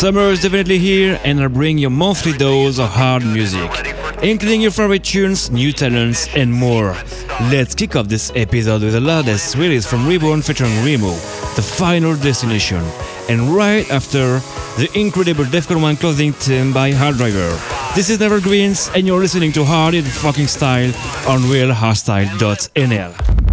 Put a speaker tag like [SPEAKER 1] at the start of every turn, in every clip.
[SPEAKER 1] summer is definitely here and I bring your monthly dose of hard music, including your favorite tunes, new talents, and more. Let's kick off this episode with the latest release from Rebourne featuring Remo, The Final Destination, and right after, the incredible Defcon 1 clothing team by Hard Driver. This is Evergreens and you're listening to Hard in fucking style on realhardstyle.nl.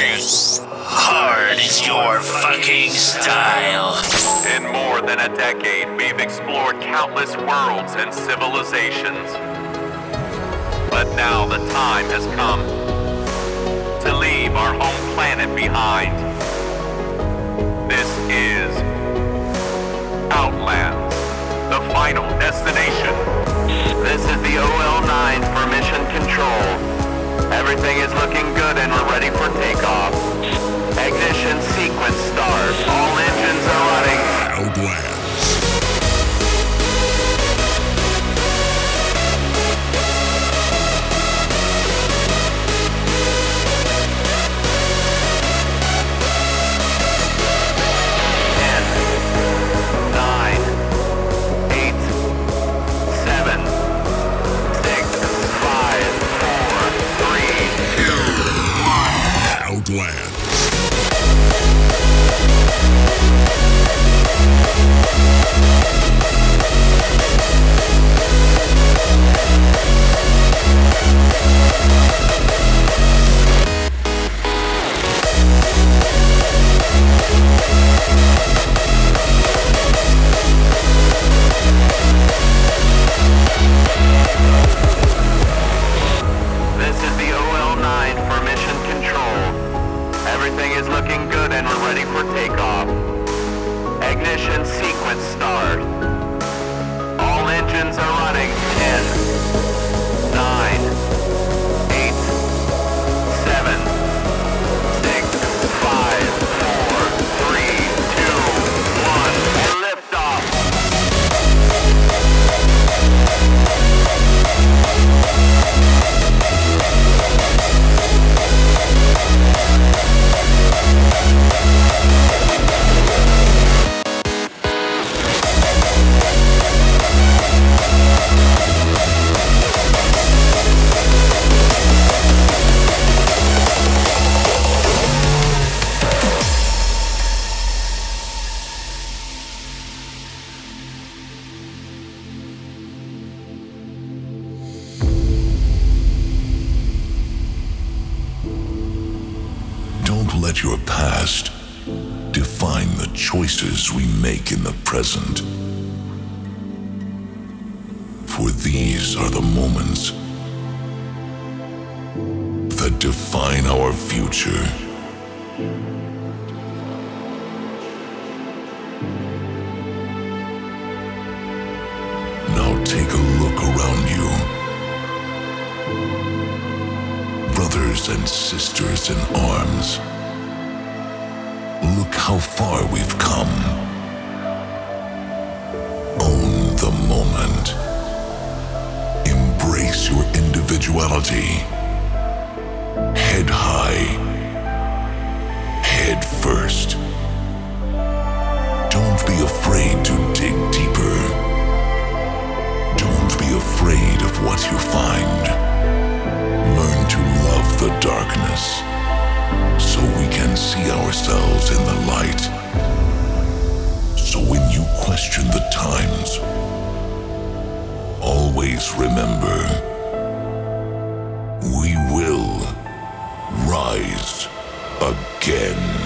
[SPEAKER 2] presents Hard is your fucking style.
[SPEAKER 3] In more than a decade, we've explored countless worlds and civilizations. But now the time has come to leave our home planet behind. This is Outlands, the final destination. This is the OL9 for mission control. Everything is looking good and we're ready for takeoff. Ignition sequence start. All engines are running.
[SPEAKER 4] Outlands.
[SPEAKER 3] Everything is looking good and we're ready for takeoff. Ignition sequence start. All engines are running. 10, 9,
[SPEAKER 5] rise again.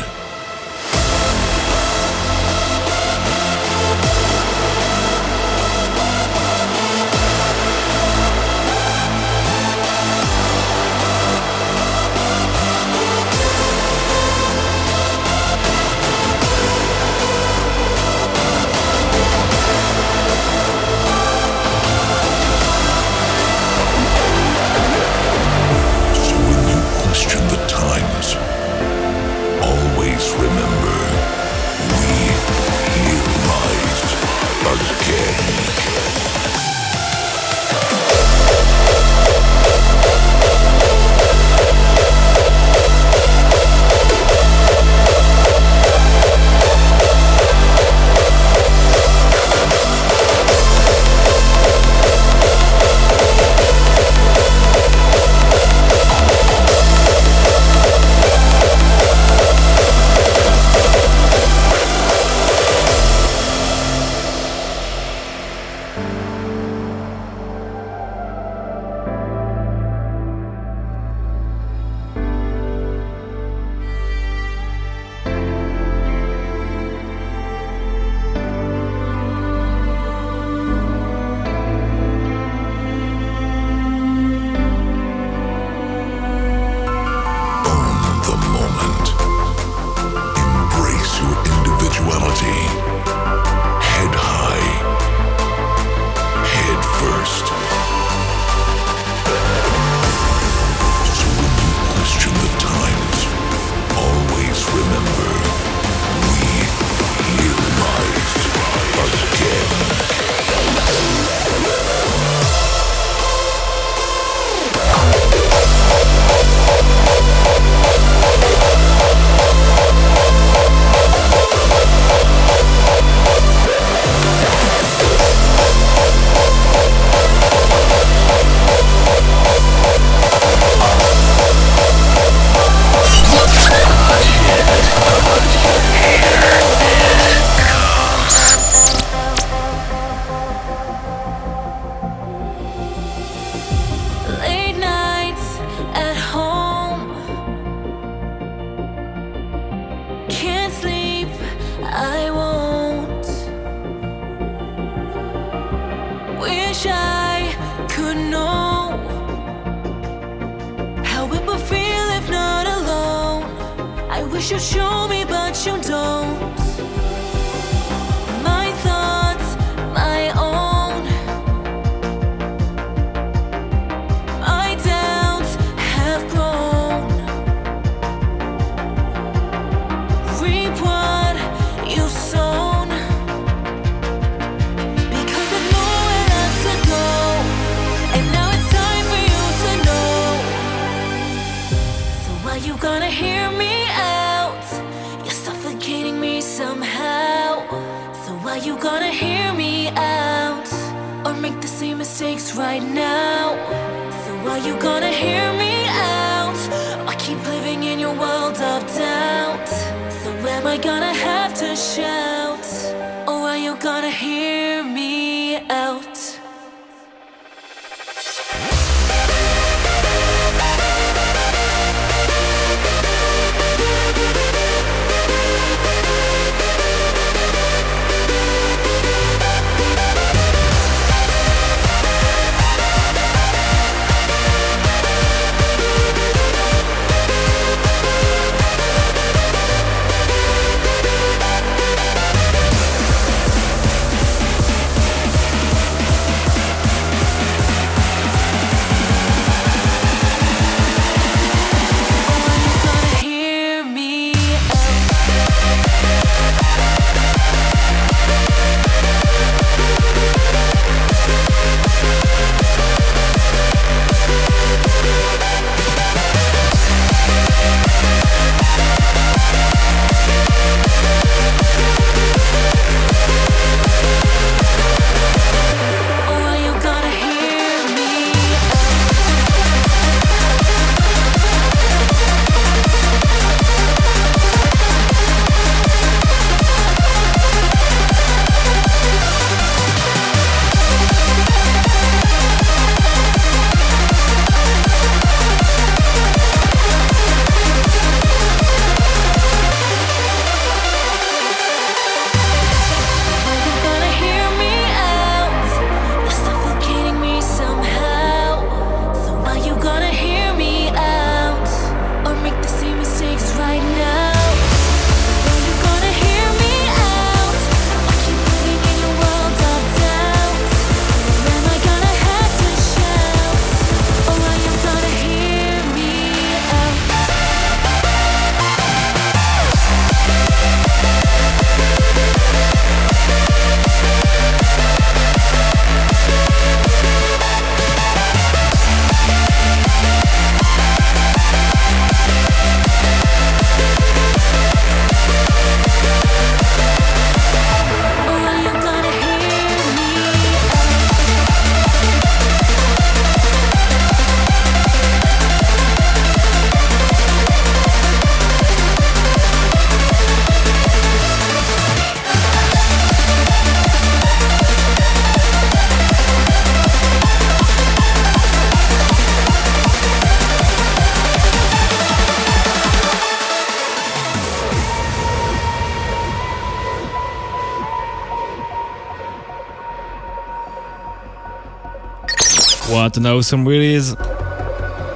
[SPEAKER 6] To know
[SPEAKER 7] some release!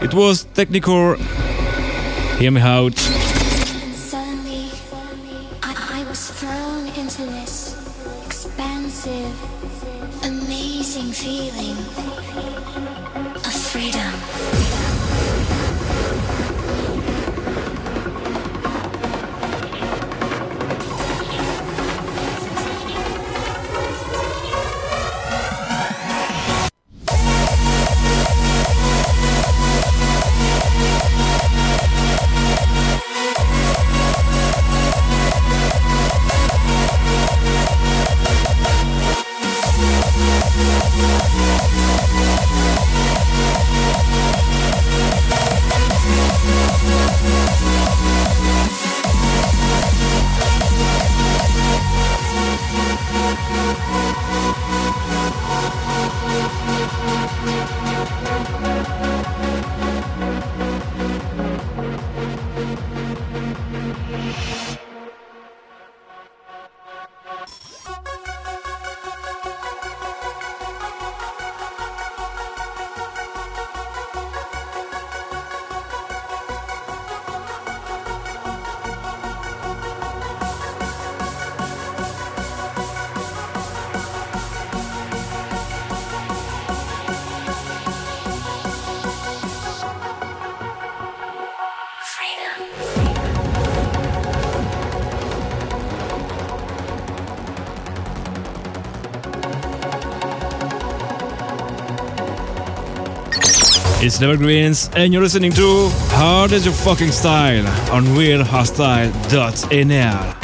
[SPEAKER 7] It was Technicore. Hear me out. It's Nevergreens, and you're listening to Hard as Your Fucking Style on
[SPEAKER 8] RealHardstyle.nl.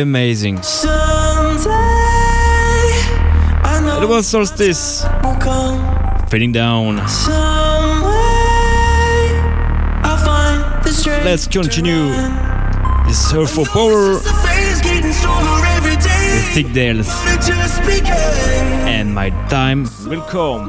[SPEAKER 8] amazing.
[SPEAKER 9] It
[SPEAKER 10] was Solstice. Feeling down. Let's continue. This Surf for Power.
[SPEAKER 1] The
[SPEAKER 10] Thick Dales. And my time will come.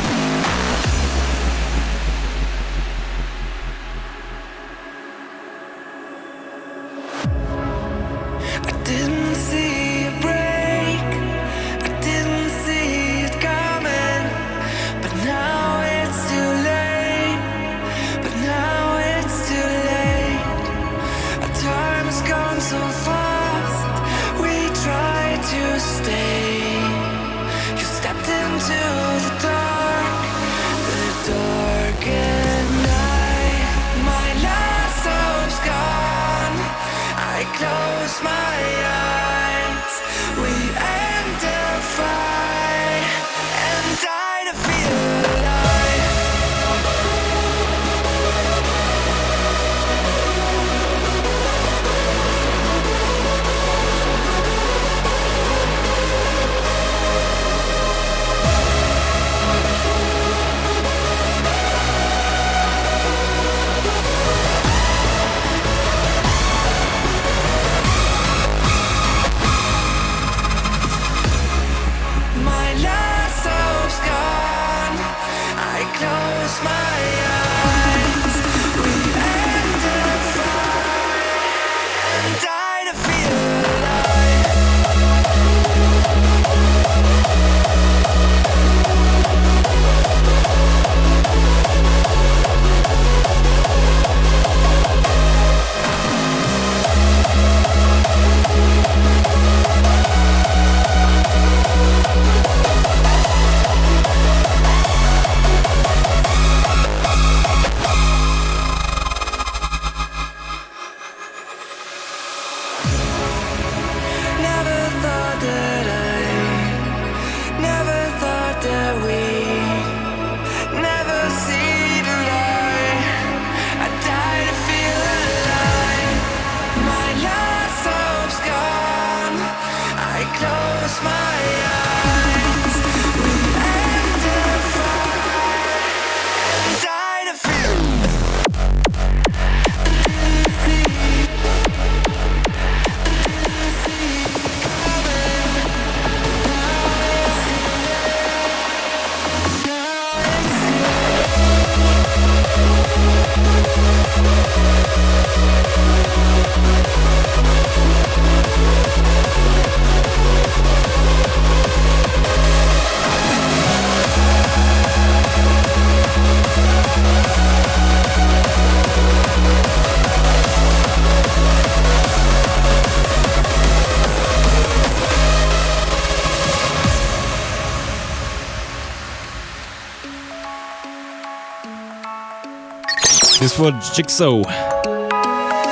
[SPEAKER 11] Was Jigsaw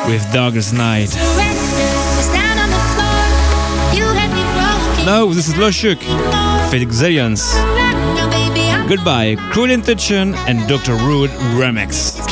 [SPEAKER 11] with Darkest Night. No, this is Loshuk, Felix Zelians. Goodbye, Cruel Intention and Dr. Rude Remix.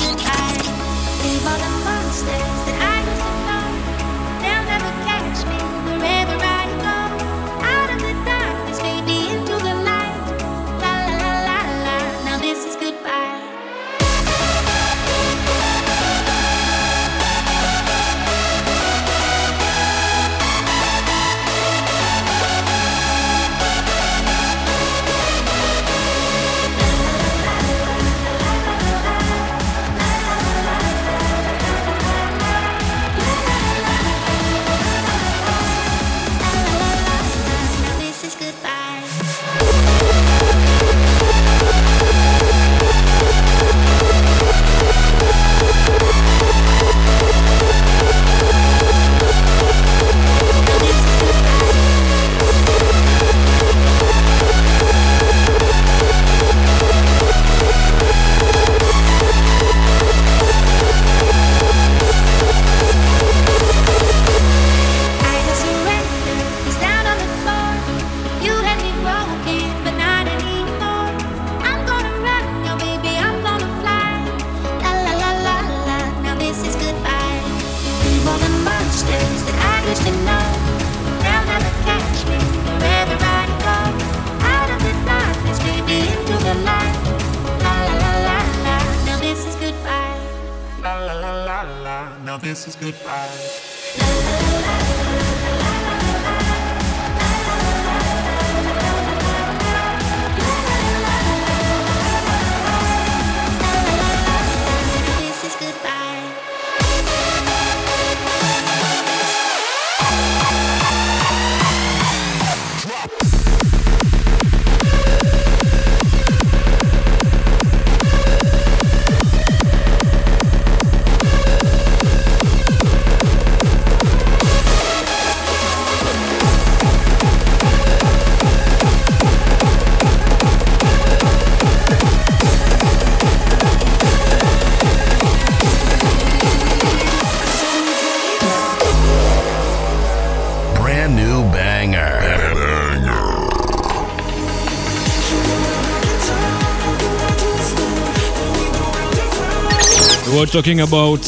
[SPEAKER 11] Talking about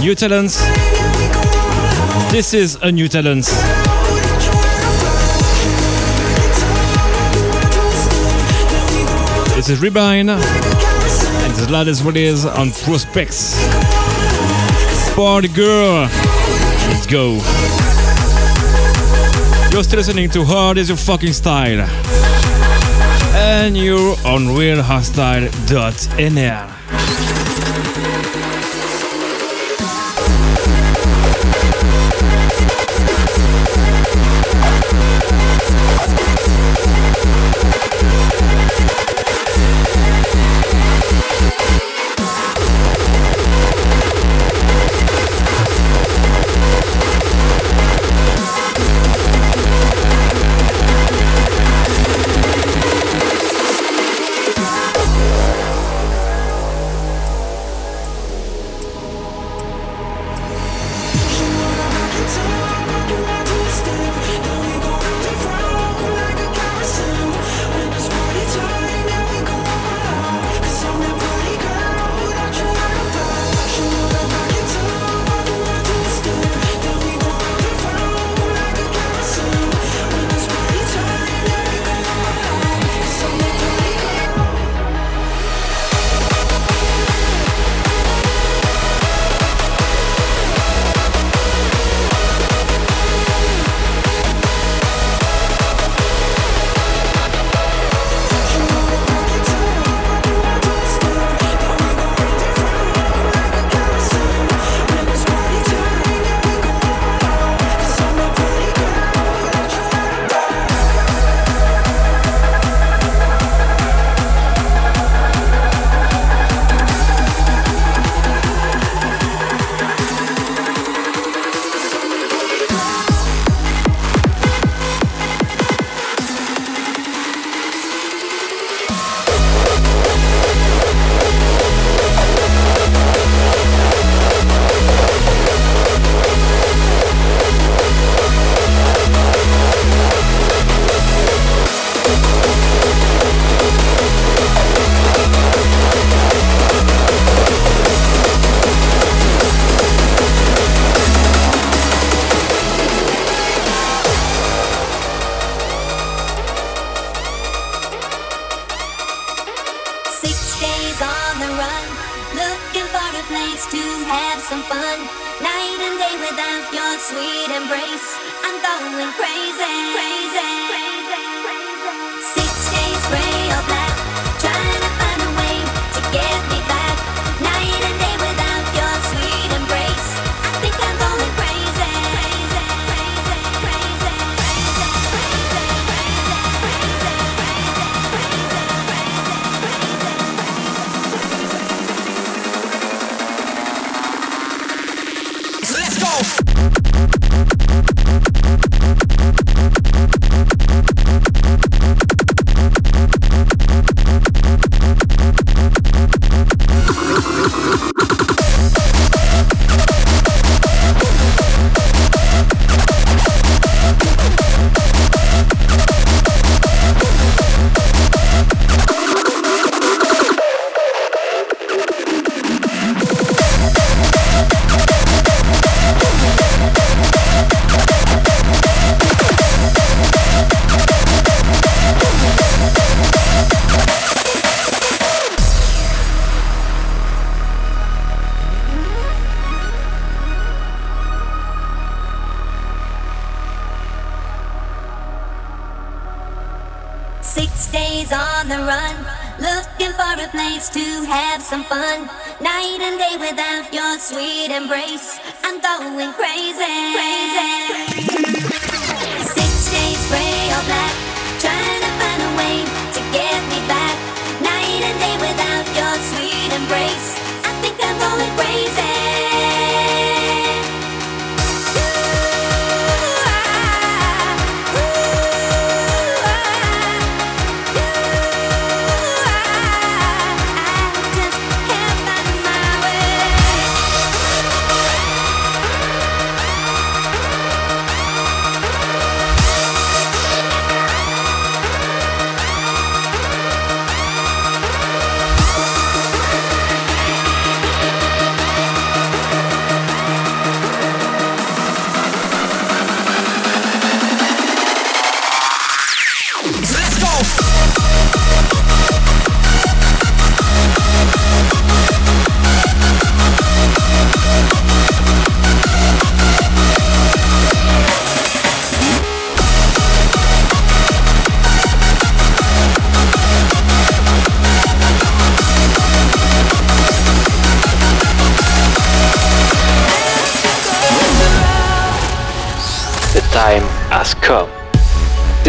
[SPEAKER 11] new talents. This is a new talent. This is Rebine and the latest release on Prospects. Party Girl. Let's go. You're still listening to Hard is Your Fucking Style. And you're on
[SPEAKER 12] realhardstyle.nl.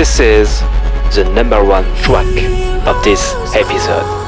[SPEAKER 12] This is the number one track of this episode.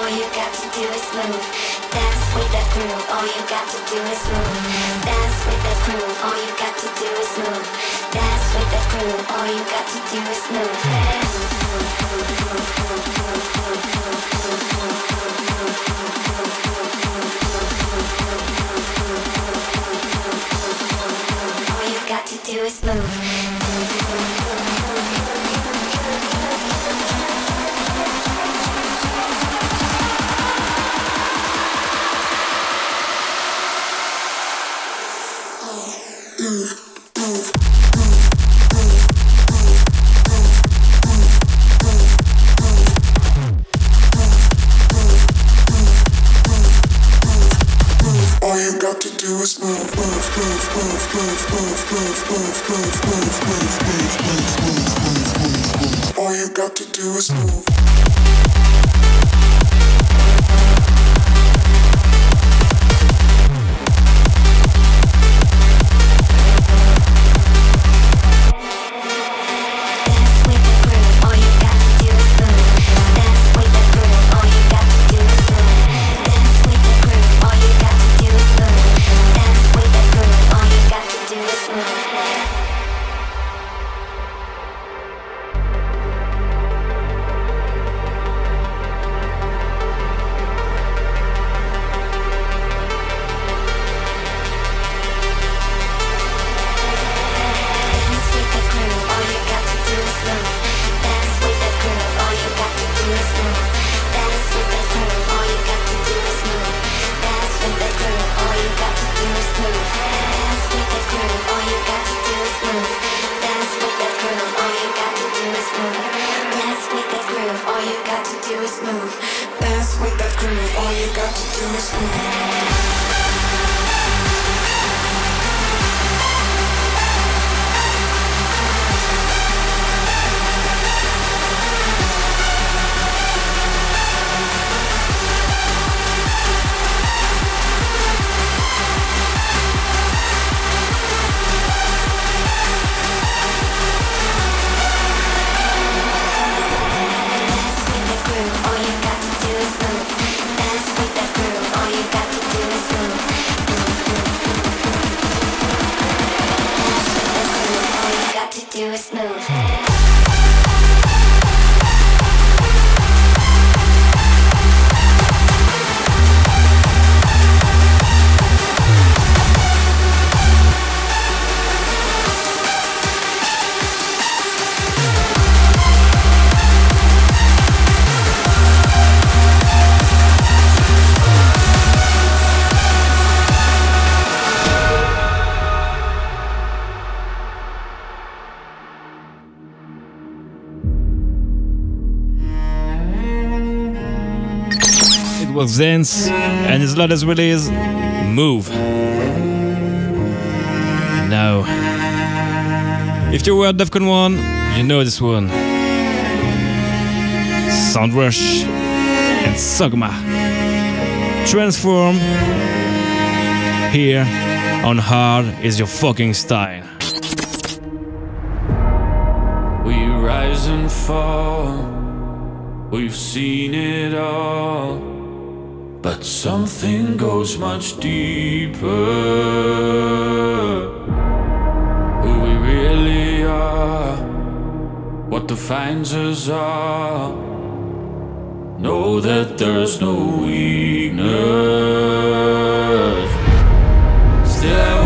[SPEAKER 6] all you got to do is move. Dance with that crew. all you got to do is move. Dance with that crew. all you got to do is move. Dance with that crew. all you got to do is move. All you got to do is move. got to do
[SPEAKER 1] is move. Zins, and his latest release, Move. Now, if you were at Defqon.1, you know this one. Soundrush and Sogma. Transform here on Hard is Your Fucking Style.
[SPEAKER 13] We rise and fall, we've seen it all. But something goes much deeper. Who we really are, what defines us all. Know that there's no weakness. Still,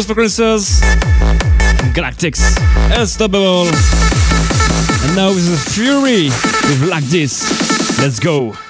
[SPEAKER 1] Blues for Galactics, Unstoppable. And now is Fury with Like This. Let's go.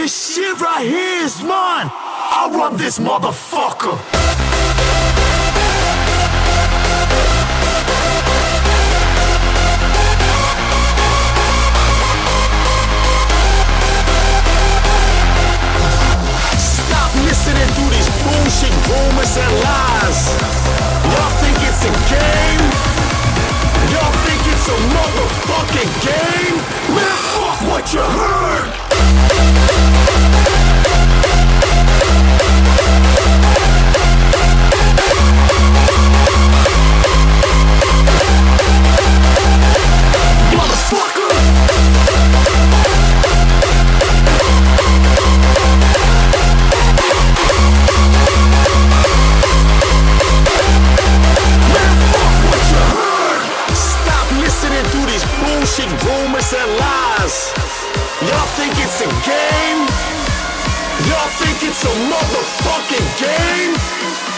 [SPEAKER 8] This shit right here is mine. I run this motherfucker. Stop listening to these bullshit rumors and lies. Y'all think it's a game? A motherfucking game? Man, fuck what you heard! Think it's a motherfucking game?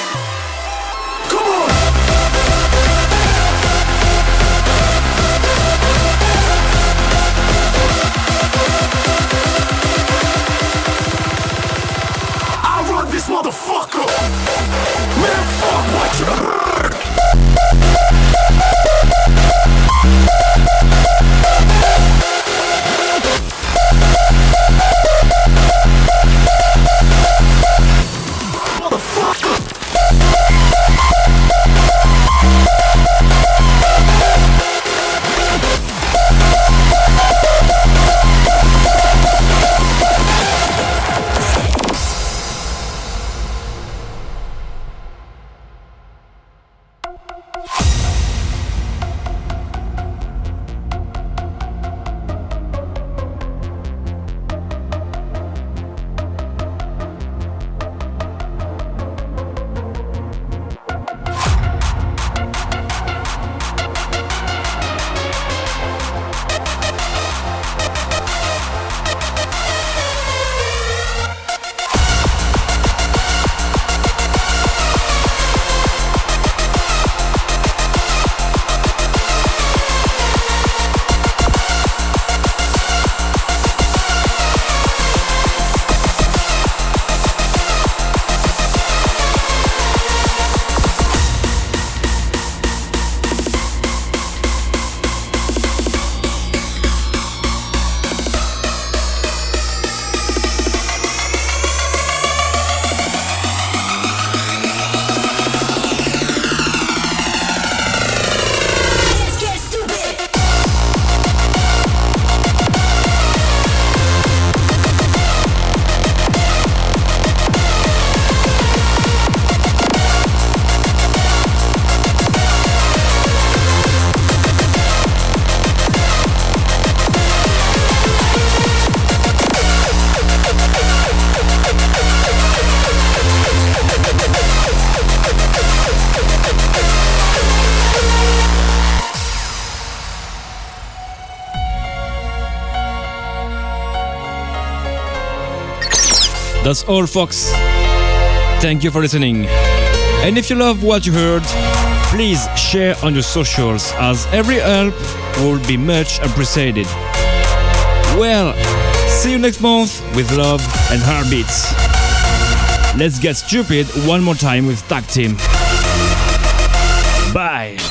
[SPEAKER 1] That's all, folks. Thank you for listening. And if you love what you heard, please share on your socials as every help will be much appreciated. Well, see you next month with love and heartbeats. Let's get stupid one more time with Tag Team. Bye.